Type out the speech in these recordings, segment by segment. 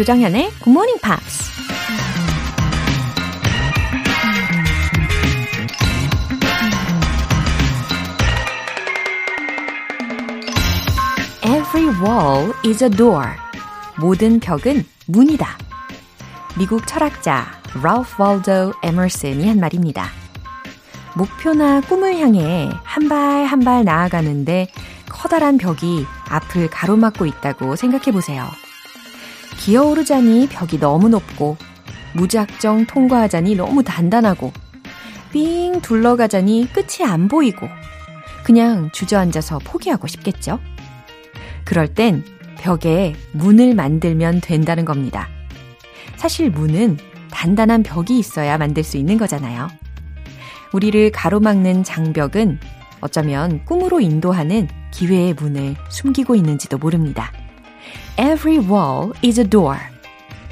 조정현의 Good Morning Pops. Every wall is a door. 모든 벽은 문이다. 미국 철학자 라우프 월도 에머슨이 한 말입니다. 목표나 꿈을 향해 한 발 한 발 나아가는데 커다란 벽이 앞을 가로막고 있다고 생각해 보세요. 기어오르자니 벽이 너무 높고 무작정 통과하자니 너무 단단하고 삥 둘러가자니 끝이 안 보이고 그냥 주저앉아서 포기하고 싶겠죠? 그럴 땐 벽에 문을 만들면 된다는 겁니다. 사실 문은 단단한 벽이 있어야 만들 수 있는 거잖아요. 우리를 가로막는 장벽은 어쩌면 꿈으로 인도하는 기회의 문을 숨기고 있는지도 모릅니다. Every wall is a door.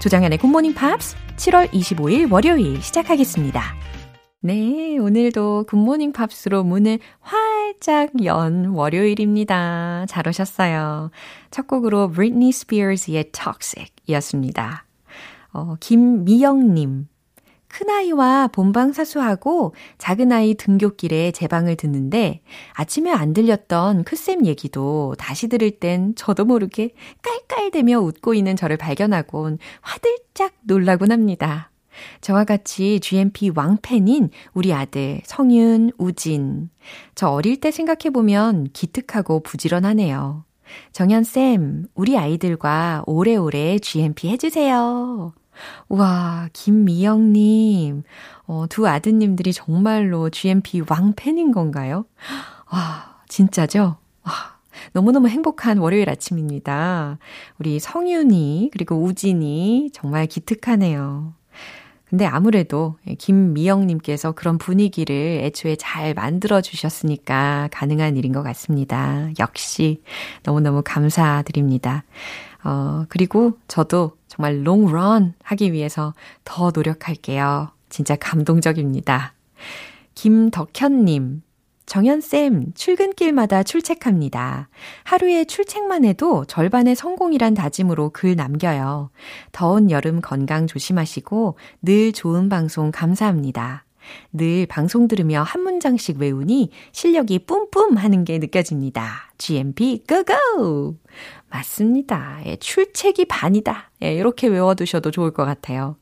조정현의 굿모닝 팝스 7월 25일 월요일 시작하겠습니다. 네, 오늘도 굿모닝 팝스로 문을 활짝 연 월요일입니다. 잘 오셨어요. 첫 곡으로 Britney Spears의 Toxic 이었습니다. 어, 김미영님. 큰아이와 본방 사수하고 작은아이 등교길에 제 방을 듣는데 아침에 안 들렸던 크쌤 얘기도 다시 들을 땐 저도 모르게 깔깔대며 웃고 있는 저를 발견하곤 화들짝 놀라곤 합니다. 저와 같이 GMP 왕팬인 우리 아들 성윤, 우진. 저 어릴 때 생각해보면 기특하고 부지런하네요. 정연쌤, 우리 아이들과 오래오래 GMP 해주세요. 와, 김미영님. 어, 두 아드님들이 정말로 GMP 왕팬인 건가요? 와, 진짜죠? 와, 너무너무 행복한 월요일 아침입니다. 우리 성윤이, 그리고 우진이 정말 기특하네요. 근데 아무래도 김미영님께서 그런 분위기를 애초에 잘 만들어 주셨으니까 가능한 일인 것 같습니다. 역시 너무너무 감사드립니다. 어, 그리고 저도 정말 롱런 하기 위해서 더 노력할게요. 진짜 감동적입니다. 김덕현님, 정연쌤, 출근길마다 출첵합니다. 하루에 출첵만 해도 절반의 성공이란 다짐으로 글 남겨요. 더운 여름 건강 조심하시고 늘 좋은 방송 감사합니다. 늘 방송 들으며 한 문장씩 외우니 실력이 뿜뿜 하는 게 느껴집니다. GMP, 고고! 맞습니다. 예, 출첵이 반이다. 예, 이렇게 외워두셔도 좋을 것 같아요.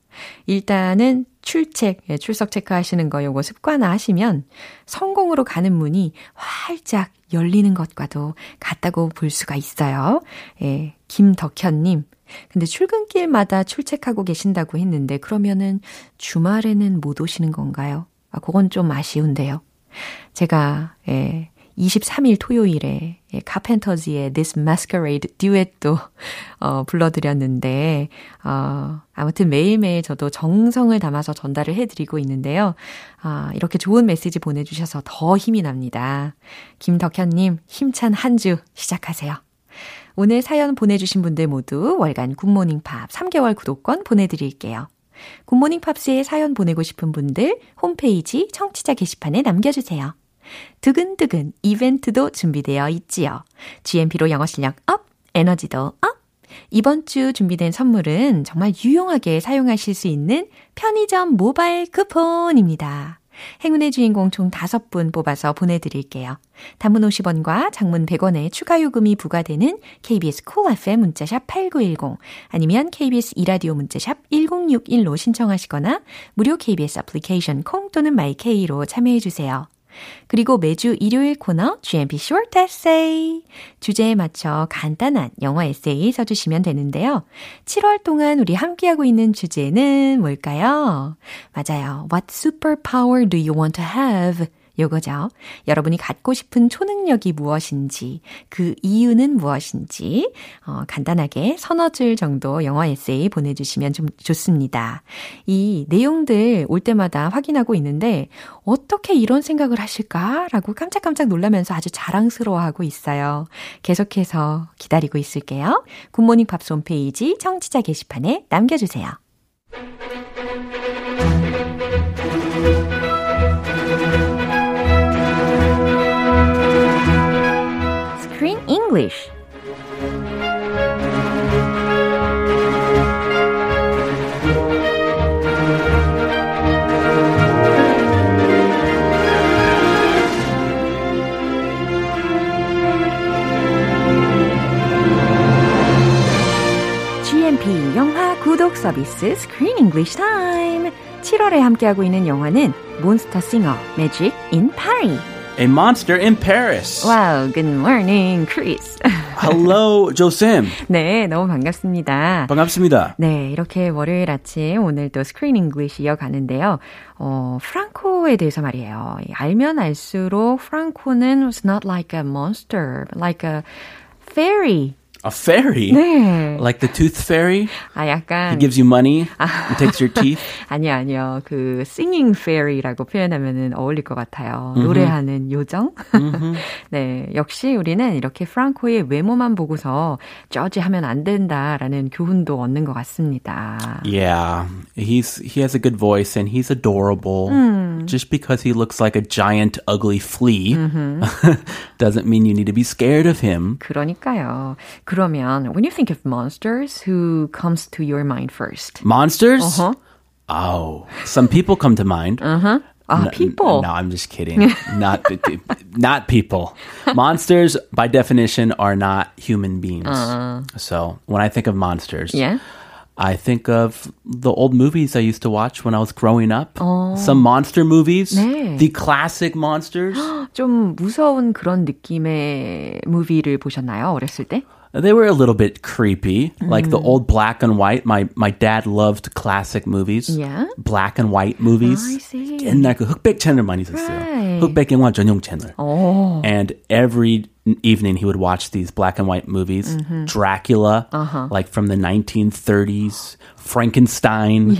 일단은 출첵, 예, 출석 체크하시는 거 요거 습관화 하시면 성공으로 가는 문이 활짝 열리는 것과도 같다고 볼 수가 있어요. 예, 김덕현님. 근데 출근길마다 출첵하고 계신다고 했는데 그러면은 주말에는 못 오시는 건가요? 아, 그건 좀 아쉬운데요. 제가, 예, 23일 토요일에 예, 카펜터즈의 This Masquerade 듀엣도 어, 불러드렸는데 어, 아무튼 매일매일 저도 정성을 담아서 전달을 해드리고 있는데요. 아, 이렇게 좋은 메시지 보내주셔서 더 힘이 납니다. 김덕현님 힘찬 한 주 시작하세요. 오늘 사연 보내주신 분들 모두 월간 굿모닝 팝 3개월 구독권 보내드릴게요. 굿모닝 팝스에 사연 보내고 싶은 분들 홈페이지 청취자 게시판에 남겨주세요. 두근두근 이벤트도 준비되어 있지요. GMP로 영어 실력 up, 에너지도 up! 이번 주 준비된 선물은 정말 유용하게 사용하실 수 있는 편의점 모바일 쿠폰입니다. 행운의 주인공 총 5분 뽑아서 보내드릴게요. 단문 50원과 장문 100원의 추가 요금이 부과되는 KBS Cool FM 문자샵 8910 아니면 KBS 이라디오 문자샵 1061로 신청하시거나 무료 KBS 애플리케이션 콩 또는 마이케이로 참여해주세요. 그리고 매주 일요일 코너 GMP Short Essay 주제에 맞춰 간단한 영어 에세이 써주시면 되는데요. 7월 동안 우리 함께하고 있는 주제는 뭘까요? 맞아요. What superpower do you want to have? 요거죠. 여러분이 갖고 싶은 초능력이 무엇인지, 그 이유는 무엇인지, 어, 간단하게 서너 줄 정도 영어 에세이 보내주시면 좀 좋습니다. 이 내용들 올 때마다 확인하고 있는데, 어떻게 이런 생각을 하실까라고 깜짝깜짝 놀라면서 아주 자랑스러워하고 있어요. 계속해서 기다리고 있을게요. 굿모닝 팝스 홈페이지 청취자 게시판에 남겨주세요. English. GMP 영화 구독 서비스 Screen English Time. 7월에 함께하고 있는 영화는 몬스터 싱어 Magic in Paris. A monster in Paris. Wow, good morning, Chris. Hello, 조쌤. 네, 너무 반갑습니다. 반갑습니다. 네, 이렇게 월요일 아침 오늘 또 스크린 잉글리시 이어가는데요. 어, 프랑코에 대해서 말이에요. 알면 알수록 프랑코는 was not like a monster, but like a fairy. A fairy? 네. Like the tooth fairy? 아, 약간. He gives you money and takes your teeth? 아니요, 아니요. 그 singing fairy라고 표현하면은 어울릴 것 같아요. 노래하는 요정? 네, 역시 우리는 이렇게 프랑코의 외모만 보고서 저지하면 안 된다라는 교훈도 얻는 것 같습니다. Yeah, he's he has a good voice and he's adorable. Just because he looks like a giant ugly flea doesn't mean you need to be scared of him. 그러니까요. 그러면 when you think of monsters, who comes to your mind first? Monsters? Uh-huh. Oh, some people come to mind. 아, N- people. No, I'm just kidding. not not people. Monsters, by definition, are not human beings. So when I think of monsters, Uh. Yeah. I think of the old movies I used to watch when I was growing up. Some monster movies, 네. the classic monsters. 좀 무서운 그런 느낌의 무비를 보셨나요? 어렸을 때? They were a little bit creepy, like the old black and white. My my dad loved classic movies, Yeah. black and white movies. I see. 옛날 그 흑백 채널 많이 있었어요. Right. 흑백 영화 전용 채널. 어. And every evening he would watch these black and white movies. Mm-hmm. Dracula, Uh-huh. like from the 1930s. Frankenstein,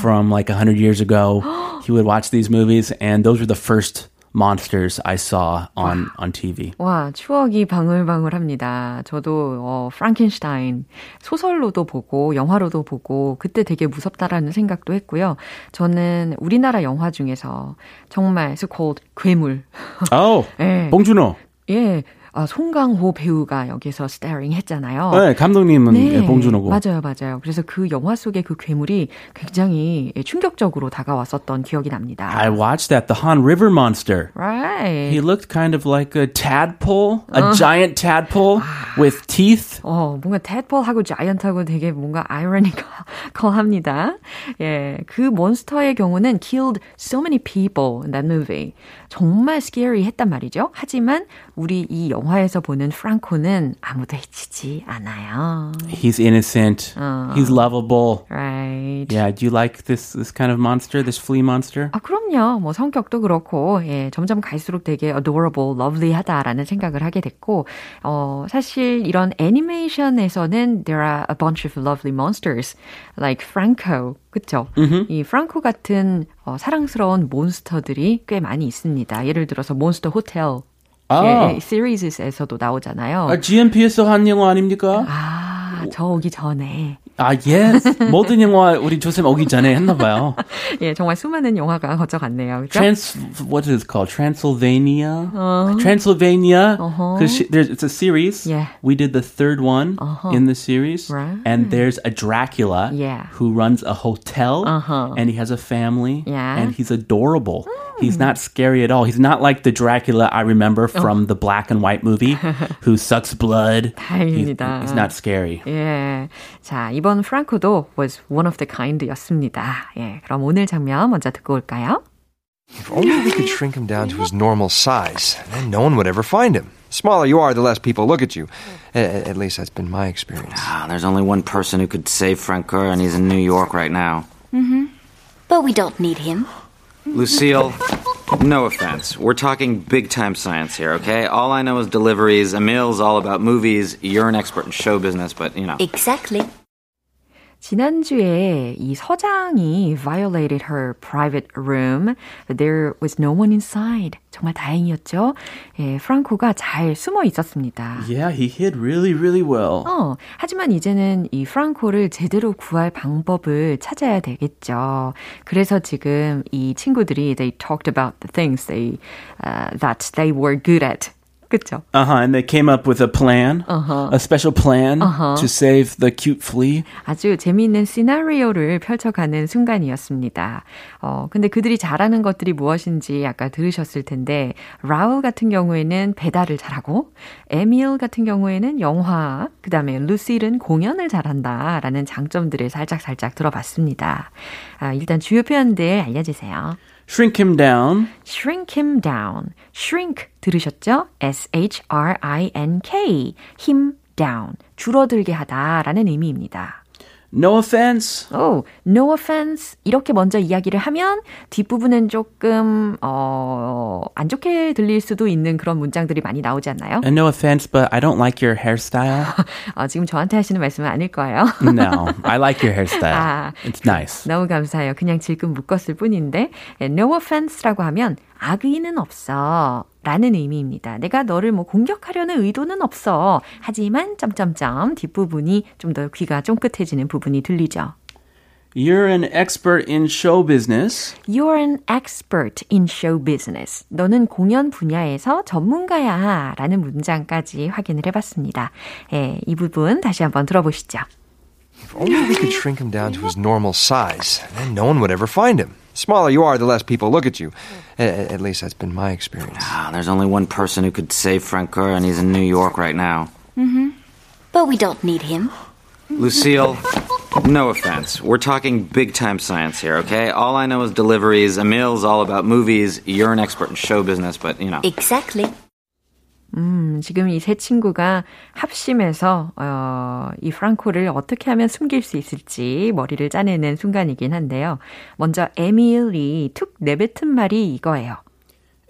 from like 100 years ago. he would watch these movies, and those were the first monsters I saw on, on TV. 와, 추억이 방울방울합니다. 저도 어, 프랑켄슈타인 소설로도 보고 영화로도 보고 그때 되게 무섭다라는 생각도 했고요. 저는 우리나라 영화 중에서 정말 so called 괴물. Oh, 예. 봉준호. 예. 아, 송강호 배우가 여기서 스타링 했잖아요. 네, 감독님은 예, 봉준호고. 맞아요, 맞아요. 그래서 그 영화 속의 그 괴물이 굉장히 충격적으로 다가왔었던 기억이 납니다. I watched that, the Han River monster. Right. He looked kind of like a tadpole, a giant tadpole with teeth. 어, 뭔가 데드폴하고 자이언트하고 되게 뭔가 아이러니컬합니다. 예, 그 몬스터의 경우는 killed so many people in that movie. 정말 scary 했단 말이죠. 하지만 우리 이 영화 에서 보는 프랑코는 아무도 해치지 않아요. He's innocent. He's lovable. Right. Yeah, do you like this this kind of monster, this flea monster? 아, 그럼요. 뭐 성격도 그렇고, 예, 점점 갈수록 되게 adorable, lovely하다라는 생각을 하게 됐고, 어, 사실 이런 애니메이션에서는 there are a bunch of lovely monsters, like Franco. 그쵸? 이 프랑코 같은 어, 사랑스러운 몬스터들이 꽤 많이 있습니다. 예를 들어서 몬스터 호텔. 아. 예, 시리즈에서도 나오잖아요. 아, GMP에서 한 영화 아닙니까? 아, 저 오기 전에. 아, yes. 모든 영화 우리 조쌤 오기 전에 했나 봐요. 예, 정말 수많은 영화가 거쳐갔네요. 그죠? Trans, what is it called? Transylvania? Transylvania. Uh-huh. 'Cause she- there's, it's a series. Yeah. We did the third one in the series. Right. And there's a Dracula Yeah. who runs a hotel Uh-huh. and he has a family. Yeah. And he's adorable. He's not scary at all. He's not like the Dracula I remember from the black and white movie who sucks blood. He's, 다행입니다. he's not scary. 예. 자, 이번 프랑코도 was one of the kind였습니다. 예. 그럼 오늘 장면 먼저 듣고 올까요? If only we could shrink him down to his normal size, then no one would ever find him. The smaller you are, the less people look at you. A- at least that's been my experience. Ah, there's only one person who could save Frank Kerr, and he's in New York right now. But we don't need him. Lucille, no offense. We're talking big time science here, okay? All I know is deliveries. Emil's all about movies. You're an expert in show business, but you know. Exactly. 지난주에 이 서장이 violated her private room, there was no one inside. 정말 다행이었죠. 예, 프랑코가 잘 숨어 있었습니다. Yeah, he hid really, really well. 어, 하지만 이제는 이 프랑코를 제대로 구할 방법을 찾아야 되겠죠. 그래서 지금 이 친구들이 they talked about the things they uh, that they were good at 그쵸? Uh-huh, and they came up with a plan, a special plan to save the cute flea. 아주 재미있는 시나리오를 펼쳐가는 순간이었습니다. 어, 근데 그들이 잘하는 것들이 무엇인지 아까 들으셨을 텐데, 라우 같은 경우에는 배달을 잘하고, 에밀 같은 경우에는 영화, 그 다음에 루실은 공연을 잘한다라는 장점들을 살짝 살짝 들어봤습니다. 아, 일단 주요 표현들 알려 주세요. Shrink him down. shrink him down. shrink 들으셨죠? S-H-R-I-N-K. him down. 줄어들게 하다라는 의미입니다. No offense. Oh, no offense. 이렇게 먼저 이야기를 하면 뒷부분은 조금 어, 안 좋게 들릴 수도 있는 그런 문장들이 많이 나오지 않나요? And no offense, but I don't like your hairstyle. 어, 지금 저한테 하시는 말씀은 아닐 거예요. no, I like your hairstyle. 아, It's nice. 너무 감사해요. 그냥 질끈 묶었을 뿐인데 예, no offense라고 하면 악의는 없어 라는 의미입니다. 내가 너를 뭐 공격하려는 의도는 없어. 하지만 점점점 뒷부분이 좀 더 귀가 쫑긋해지는 부분이 들리죠. You're an expert in show business. You're an expert in show business. 너는 공연 분야에서 전문가야 라는 문장까지 확인을 해봤습니다. 예, 이 부분 다시 한번 들어보시죠. If only we could shrink him down to his normal size, then no one would ever find him. Smaller you are, the less people look at you. A- at least that's been my experience. Ah, there's only one person who could save Frank Kerr, and he's in New York right now. Mm-hmm. But we don't need him. Lucille, no offense. We're talking big time science here, okay? All I know is deliveries. Emil's all about movies. You're an expert in show business, but, you know. Exactly. 음, 지금 이 세 친구가 합심해서 어, 이 프랑코를 어떻게 하면 숨길 수 있을지 머리를 짜내는 순간이긴 한데요. 먼저 에밀이 툭 내뱉은 말이 이거예요.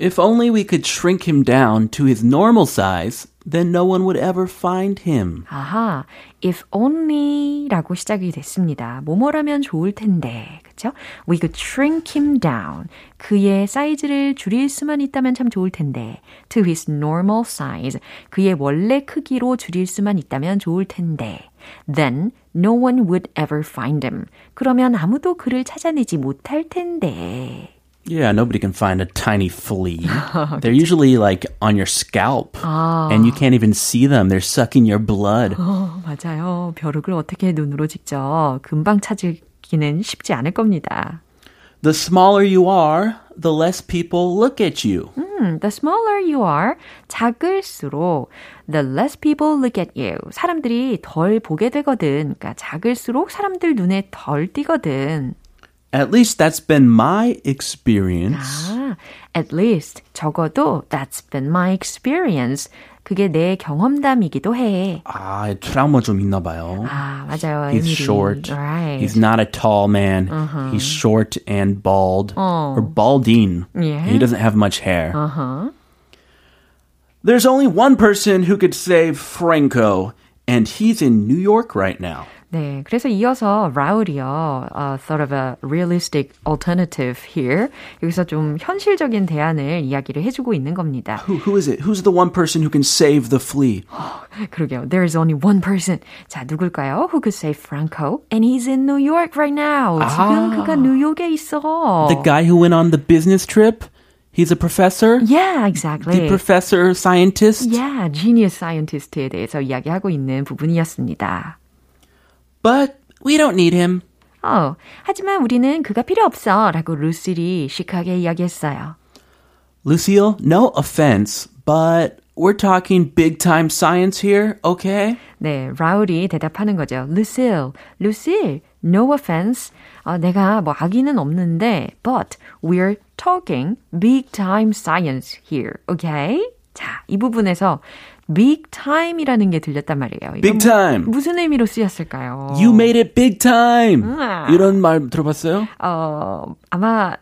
If only we could shrink him down to his normal size, then no one would ever find him. 아하, if only라고 시작이 됐습니다. 뭐뭐라면 좋을 텐데, 그쵸? We could shrink him down. 그의 사이즈를 줄일 수만 있다면 참 좋을 텐데. To his normal size. 그의 원래 크기로 줄일 수만 있다면 좋을 텐데. Then no one would ever find him. 그러면 아무도 그를 찾아내지 못할 텐데. Yeah, nobody can find a tiny flea. They're usually like on your scalp, and you can't even see them. They're sucking your blood. 어, 맞아요. 벼룩을 어떻게 눈으로 직접 금방 찾기는 쉽지 않을 겁니다. The smaller you are, the less people look at you. 음, the smaller you are, 작을수록 the less people look at you. 사람들이 덜 보게 되거든. 그러니까 작을수록 사람들 눈에 덜 띄거든. At least that's been my experience. 아, at least 적어도 that's been my experience. 그게 내 경험담이기도 해. 아, 트라우마 좀 있나 봐요. 아, 맞아요. He's 에밀이. short. Right. He's not a tall man. He's short and bald. Oh. Or balding. Yeah. He doesn't have much hair. Uh-huh. There's only one person who could save Franco, and he's in New York right now. 네, 그래서 이어서 라울이요, uh, sort of a realistic alternative here. 여기서 좀 현실적인 대안을 이야기를 해주고 있는 겁니다. Who, who is it? Who's the one person who can save the flea? 그러게요. There is only one person. 자, 누굴까요? Who could save Franco? And he's in New York right now. 지금 그가 뉴욕에 있어. The guy who went on the business trip? He's a professor? Yeah, exactly. The professor scientist? Yeah, genius scientist에 대해서 이야기하고 있는 부분이었습니다. But we don't need him. 어, 하지만 우리는 그가 필요 없어. 라고 루실이 시크하게 이야기했어요. Lucille, no offense, but we're talking big time science here, okay? 네, 라울이 대답하는 거죠. Lucille, Lucille, no offense. 어, 내가 뭐 악의는 없는데, but we're talking big time science here, okay? 자, 이 부분에서 big time이라는 게 들렸단 말이에요. Big time. 무슨 의미로 쓰였을까요? You made it big time. 우와. 이런 말 들어봤어요? 어, 아마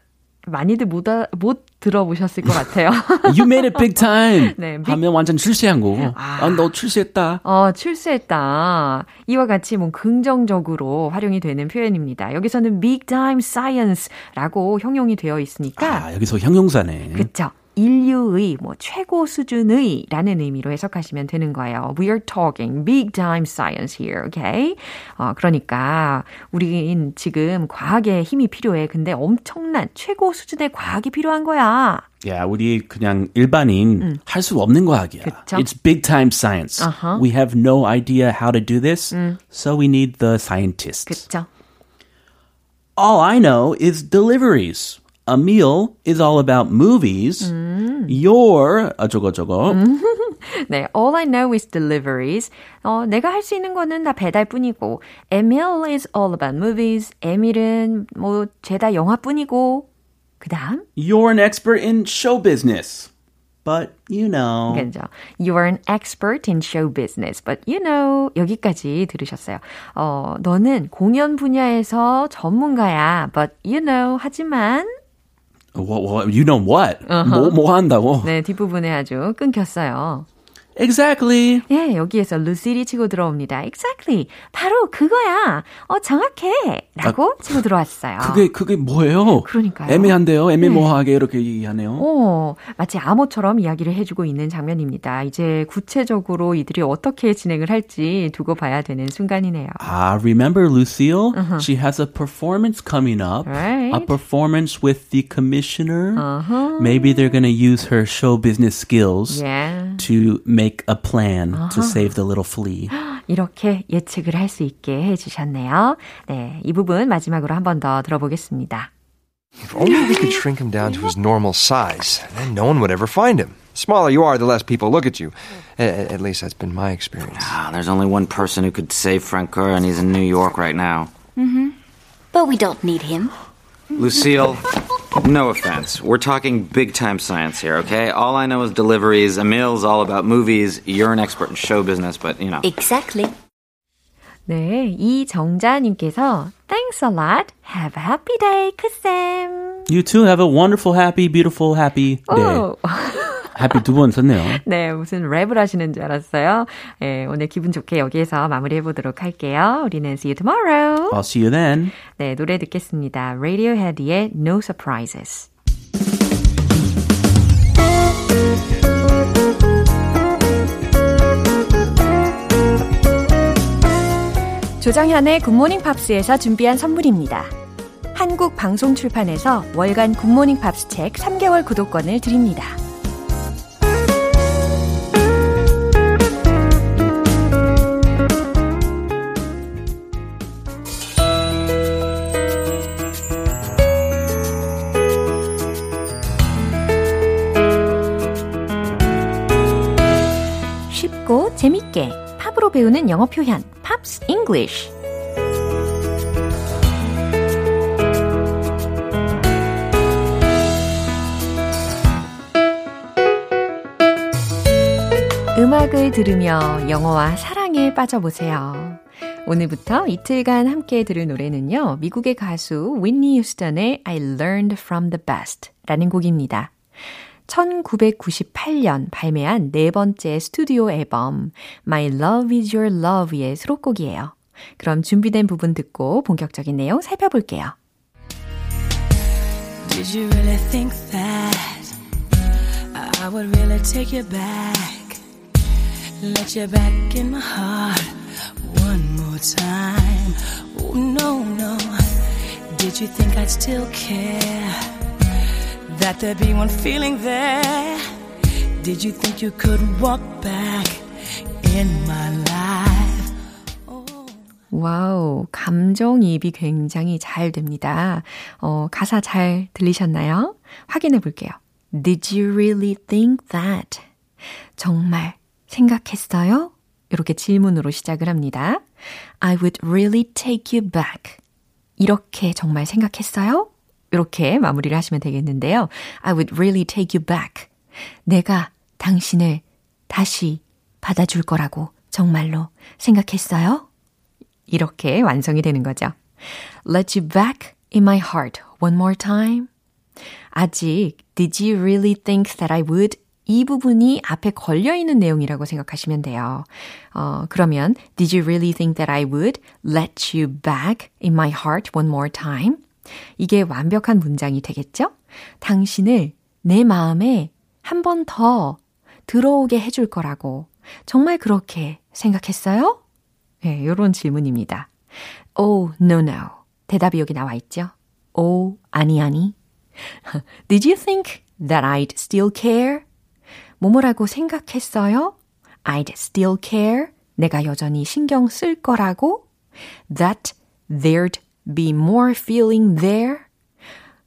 많이들 못, 아, 못 들어보셨을 것 같아요. You made it big time. 네, big- 하면 완전 출세한 거고. 아, 너 출세했다. 어, 출세했다. 이와 같이 뭐 긍정적으로 활용이 되는 표현입니다. 여기서는 big time science라고 형용이 되어 있으니까 아, 여기서 형용사네. 그쵸. 인류의 뭐 최고 수준의 라는 의미로 해석하시면 되는 거예요. We are talking big time science here, okay? 어, 그러니까 우리는 지금 과학에 힘이 필요해. 근데 엄청난 최고 수준의 과학이 필요한 거야. Yeah, 우리 그냥 일반인 음. 할수 없는 과학이야. 그쵸? It's big time science. Uh-huh. We have no idea how to do this, 음. so we need the scientists. 그쵸? All I know is deliveries. A meal is all about movies. 음. Your 어쩌고 저쩌고. 네, all I know is deliveries. 어, 내가 할 수 있는 거는 다 배달뿐이고. Emil is all about movies. 에밀은 뭐 죄다 영화뿐이고. 그다음 You're an expert in show business. But you know. 그죠. You are an expert in show business, but you know. 여기까지 들으셨어요. 어, 너는 공연 분야에서 전문가야, but you know. 하지만 What, what, you know what? Uh-huh. 뭐, 뭐 한다고? 네, 뒷부분에 아주 끊겼어요. Exactly. 예, 여기에서 루시리 치고 들어옵니다. Exactly. 바로 그거야. 어, 정확해. 라고 아, 치고 들어왔어요. 그게, 그게 뭐예요? 그러니까요. 애매한데요? 애매모호하게 네. 이렇게 얘기하네요. 어, 마치 암호처럼 이야기를 해주고 있는 장면입니다. 이제 구체적으로 이들이 어떻게 진행을 할지 두고 봐야 되는 순간이네요. Ah, remember Lucille? Uh-huh. She has a performance coming up. Right. A performance with the commissioner. Uh-huh. Maybe they're going to use her show business skills yeah. to make make a plan uh-huh. to save the little flea. 이렇게 예측을 할 수 있게 해주셨네요. 네, 이 부분 마지막으로 한 번 더 들어보겠습니다. If only we could shrink him down to his normal size, then no one would ever find him. The smaller you are, the less people look at you. At, at least that's been my experience. Ah, there's only one person who could save Frank Kerr, and he's in New York right now. Mm-hmm. But we don't need him. Lucille, no offense. We're talking big time science here, okay? All I know is deliveries. Emil's all about movies. You're an expert in show business, but you know. Exactly. 네, 이정자님께서 Thanks a lot. Have a happy day, 크쌤. You too have a wonderful, happy, beautiful, happy day. 해피 두번 썼네요. 네, 무슨 랩을 하시는 줄 알았어요. 네, 오늘 기분 좋게 여기에서 마무리해 보도록 할게요. 우리는 see you tomorrow. I'll see you then. 네, 노래 듣겠습니다. Radiohead의 No Surprises. 조정현의 굿모닝 팝스에서 준비한 선물입니다. 한국 방송 출판에서 월간 굿모닝 팝스 책 3개월 구독권을 드립니다. 재밌게 팝으로 배우는 영어 표현 Pops English 음악을 들으며 영어와 사랑에 빠져보세요. 오늘부터 이틀간 함께 들을 노래는요. 미국의 가수 휘트니 휴스턴의 I Learned From The Best 라는 곡입니다. 1998년 발매한 네 번째 스튜디오 앨범 My Love Is Your Love의 수록곡이에요. 그럼 준비된 부분 듣고 본격적인 내용 살펴볼게요. Did you really think that I would really take you back? Let you back in my heart one more time. Oh no, no. Did you think I'd still care? That there be one feeling there. Did you think you could walk back in my life? 와우, 감정이입이 굉장히 잘 됩니다. 어, 가사 잘 들리셨나요? 확인해 볼게요. Did you really think that? 정말 생각했어요? 이렇게 질문으로 시작을 합니다. I would really take you back. 이렇게 정말 생각했어요? 이렇게 마무리를 하시면 되겠는데요. I would really take you back. 내가 당신을 다시 받아줄 거라고 정말로 생각했어요? 이렇게 완성이 되는 거죠. Let you back in my heart one more time. 아직 Did you really think that I would? 이 부분이 앞에 걸려있는 내용이라고 생각하시면 돼요. 어, 그러면 Did you really think that I would let you back in my heart one more time? 이게 완벽한 문장이 되겠죠? 당신을 내 마음에 한 번 더 들어오게 해줄 거라고 정말 그렇게 생각했어요? 네, 요런 질문입니다. Oh, no, no. 대답이 여기 나와 있죠. Oh, 아니, 아니. Did you think that I'd still care? 뭐뭐라고 생각했어요? I'd still care. 내가 여전히 신경 쓸 거라고? That there'd be more feeling there?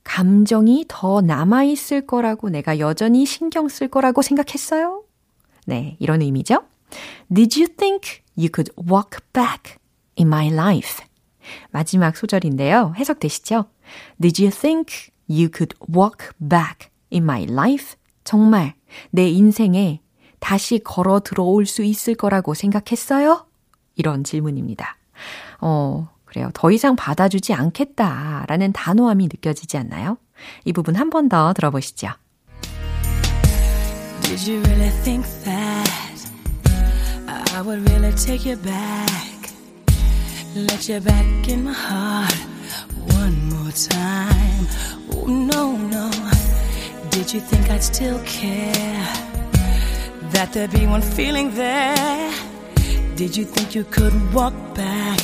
감정이 더 남아있을 거라고 내가 여전히 신경 쓸 거라고 생각했어요? 네, 이런 의미죠. Did you think you could walk back in my life? 마지막 소절인데요. 해석되시죠? Did you think you could walk back in my life? 정말 내 인생에 다시 걸어 들어올 수 있을 거라고 생각했어요? 이런 질문입니다. 어, 그래요. 더 이상 받아주지 않겠다라는 단호함이 느껴지지 않나요? 이 부분 한 번 더 들어보시죠. Did you really think that I would really take you back? Let you back in my heart one more time. Oh, no, no. Did you think I'd still care? That there'd be one feeling there? Did you think you could walk back?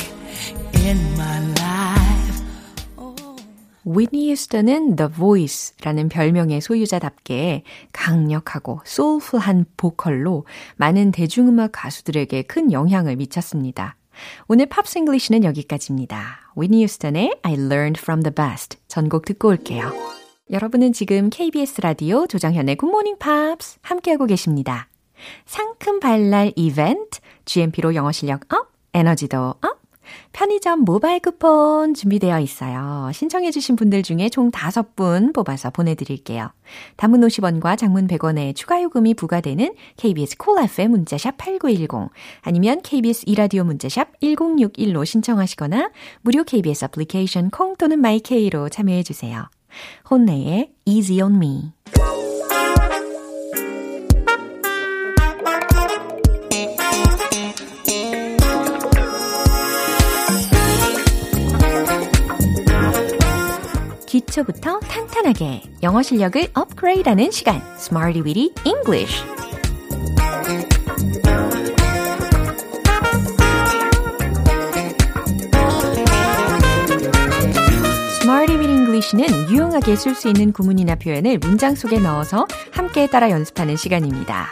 휘트니 휴스턴은 The Voice라는 별명의 소유자답게 강력하고 soulful한 보컬로 많은 대중음악 가수들에게 큰 영향을 미쳤습니다. 오늘 Pops English는 여기까지입니다. 휘트니 휴스턴의 I Learned From The Best 전곡 듣고 올게요. 여러분은 지금 KBS 라디오 조정현의 굿모닝 팝스 함께하고 계십니다. 상큼 발랄 이벤트, GMP로 영어 실력 up, 에너지도 up, 편의점 모바일 쿠폰 준비되어 있어요. 신청해주신 분들 중에 총 5분 뽑아서 보내드릴게요. 단문 50원과 장문 100원의 추가 요금이 부과되는 KBS Cool FM 문자샵 8910 아니면 KBS 이라디오 문자샵 1061로 신청하시거나 무료 KBS 애플리케이션 콩 또는 마이케이로 참여해주세요. 혼내의 Easy on Me 기초부터 탄탄하게 영어 실력을 업그레이드하는 시간 Smarty Weedy English with English는 유용하게 쓸 수 있는 구문이나 표현을 문장 속에 넣어서 함께 따라 연습하는 시간입니다.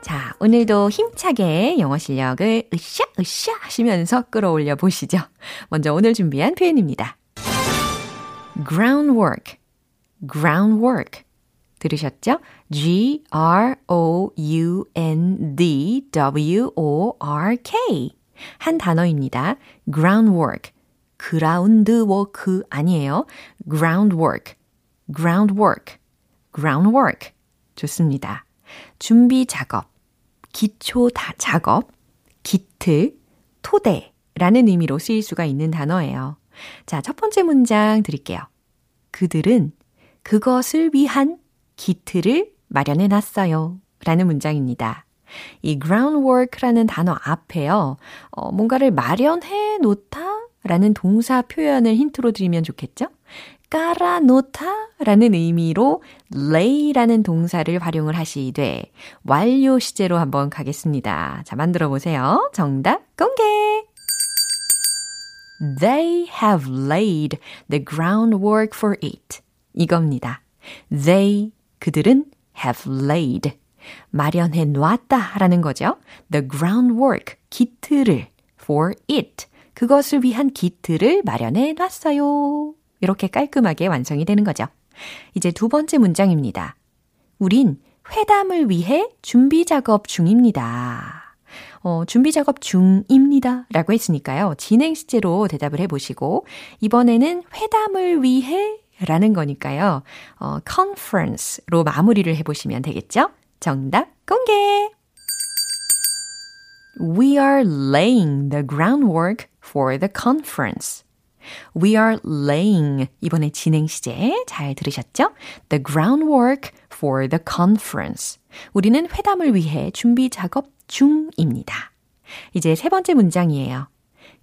자, 오늘도 힘차게 영어 실력을 으쌰, 으쌰 하시면서 끌어올려 보시죠. 먼저 오늘 준비한 표현입니다. Groundwork, groundwork. 들으셨죠? G-R-O-U-N-D-W-O-R-K. 한 단어입니다. groundwork. groundwork 아니에요. groundwork. groundwork. groundwork. 좋습니다. 준비 작업, 기초 다 작업, 기트, 토대라는 의미로 쓰일 수가 있는 단어예요. 자, 첫 번째 문장 드릴게요. 그들은 그것을 위한 기틀을 마련해 놨어요. 라는 문장입니다. 이 groundwork라는 단어 앞에요. 어, 뭔가를 마련해 놓다 라는 동사 표현을 힌트로 드리면 좋겠죠? 깔아 놓다 라는 의미로 lay라는 동사를 활용을 하시되 완료 시제로 한번 가겠습니다. 자, 만들어 보세요. 정답 공개! They have laid the groundwork for it. 이겁니다. They, 그들은 have laid. 마련해 놨다 라는 거죠. The groundwork, 기틀을 for it. 그것을 위한 기틀을 마련해 놨어요. 이렇게 깔끔하게 완성이 되는 거죠. 이제 두 번째 문장입니다. 우린 회담을 위해 준비 작업 중입니다. 어, 준비 작업 중입니다. 라고 했으니까요. 진행 시제로 대답을 해보시고, 이번에는 회담을 위해 라는 거니까요. 어, conference로 마무리를 해보시면 되겠죠? 정답 공개! We are laying the groundwork for the conference. We are laying 이번에 진행 시제 잘 들으셨죠? The groundwork for the conference. 우리는 회담을 위해 준비 작업 중입니다. 이제 세 번째 문장이에요.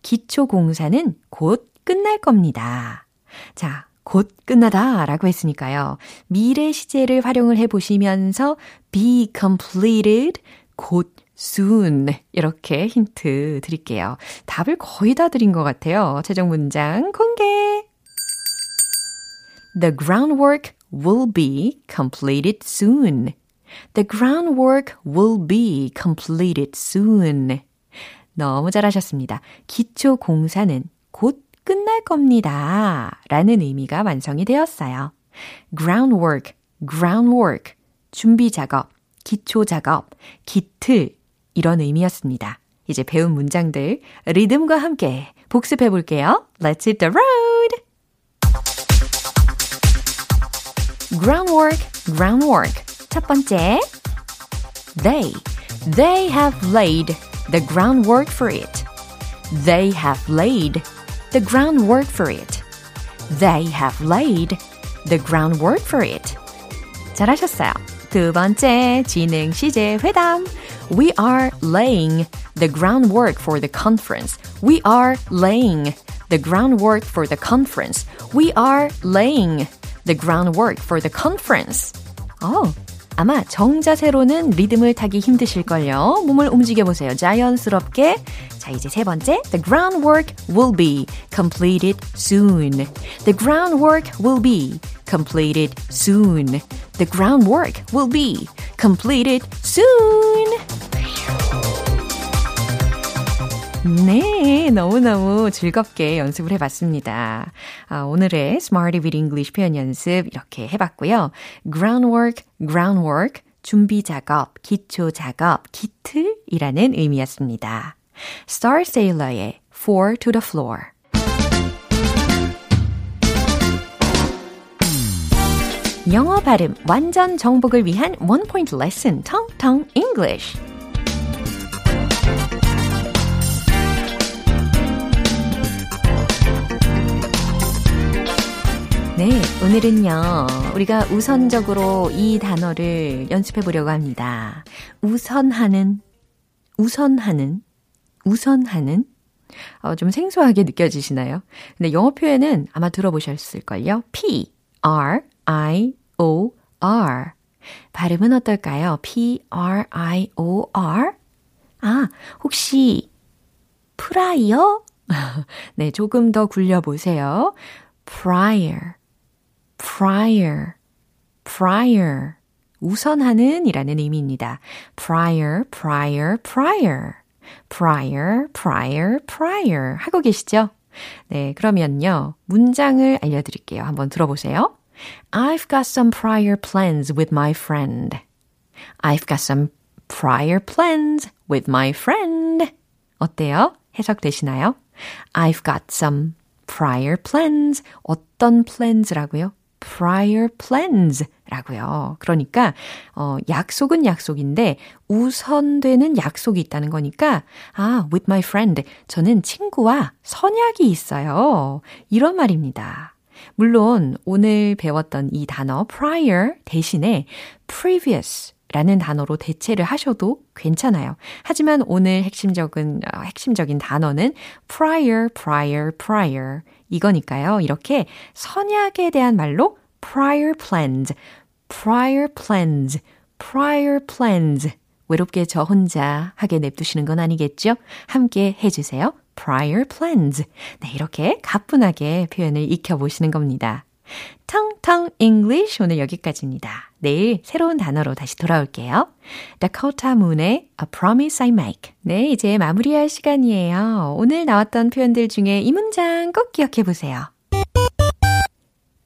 기초 공사는 곧 끝날 겁니다. 자, 곧 끝나다 라고 했으니까요. 미래 시제를 활용을 해 보시면서 be completed 곧 soon 이렇게 힌트 드릴게요. 답을 거의 다 드린 것 같아요. 최종 문장 공개! The groundwork will be completed soon. The groundwork will be completed soon. 너무 잘하셨습니다. 기초 공사는 곧 끝날 겁니다. 라는 의미가 완성이 되었어요. groundwork, groundwork, 준비 작업, 기초 작업, 기틀, 이런 의미였습니다. 이제 배운 문장들 리듬과 함께 복습해 볼게요. Let's hit the road! groundwork, groundwork. 첫 번째. They, they have laid the groundwork for it. They have laid the groundwork for it. They have laid the groundwork for it. 잘하셨어요. 두 번째, 지능 시제 회담. We are laying the groundwork for the conference. We are laying the groundwork for the conference. We are laying the groundwork for the conference. 어, 아마 정자세로는 리듬을 타기 힘드실걸요. 몸을 움직여보세요. 자연스럽게. 자, 이제 세 번째. The groundwork will be completed soon. The groundwork will be completed soon. The groundwork will be completed soon. 네, 너무너무 즐겁게 연습을 해봤습니다. 아, 오늘의 Smarty with English 표현 연습 이렇게 해봤고요. groundwork, groundwork, 준비 작업, 기초 작업, 기틀이라는 의미였습니다. Star Sailor의 Four to the Floor. 영어 발음 완전 정복을 위한 원 포인트 레슨 텅텅 English. 네, 오늘은요, 우리가 우선적으로 이 단어를 연습해 보려고 합니다. 우선하는, 우선하는, 우선하는, 어, 좀 생소하게 느껴지시나요? 근데 영어 표현은 아마 들어보셨을걸요? P, R, I, O, R. 발음은 어떨까요? P, R, I, O, R? 아, 혹시, prior? 네, 조금 더 굴려보세요. prior. Prior, prior. 우선하는 이라는 의미입니다. prior, prior, prior. prior, prior, prior. 하고 계시죠? 네, 그러면요. 문장을 알려드릴게요. 한번 들어보세요. I've got some prior plans with my friend. I've got some prior plans with my friend. 어때요? 해석되시나요? I've got some prior plans. 어떤 plans라고요? Prior plans 라고요. 그러니까, 어, 약속은 약속인데, 우선되는 약속이 있다는 거니까, 아, with my friend. 저는 친구와 선약이 있어요. 이런 말입니다. 물론, 오늘 배웠던 이 단어 prior 대신에 previous 라는 단어로 대체를 하셔도 괜찮아요. 하지만 오늘 핵심적인, 어, 핵심적인 단어는 prior, prior, prior. 이거니까요. 이렇게 선약에 대한 말로 prior plans, prior plans, prior plans. 외롭게 저 혼자 하게 냅두시는 건 아니겠죠? 함께 해주세요. prior plans. 네, 이렇게 가뿐하게 표현을 익혀보시는 겁니다. 텅텅 English 오늘 여기까지입니다. 내일 새로운 단어로 다시 돌아올게요. Dakota Moon의 A Promise I Make. 네, 이제 마무리할 시간이에요. 오늘 나왔던 표현들 중에 이 문장 꼭 기억해 보세요.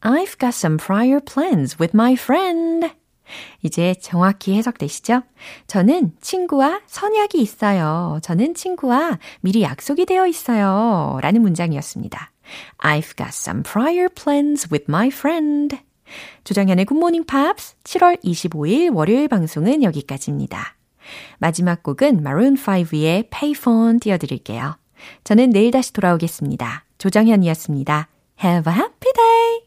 I've got some prior plans with my friend. 이제 정확히 해석되시죠? 저는 친구와 선약이 있어요. 저는 친구와 미리 약속이 되어 있어요. 라는 문장이었습니다. I've got some prior plans with my friend. 조정현의 굿모닝 팝스 7월 25일 월요일 방송은 여기까지입니다. 마지막 곡은 마룬5의 Payphone 띄워드릴게요. 저는 내일 다시 돌아오겠습니다. 조정현이었습니다. Have a happy day!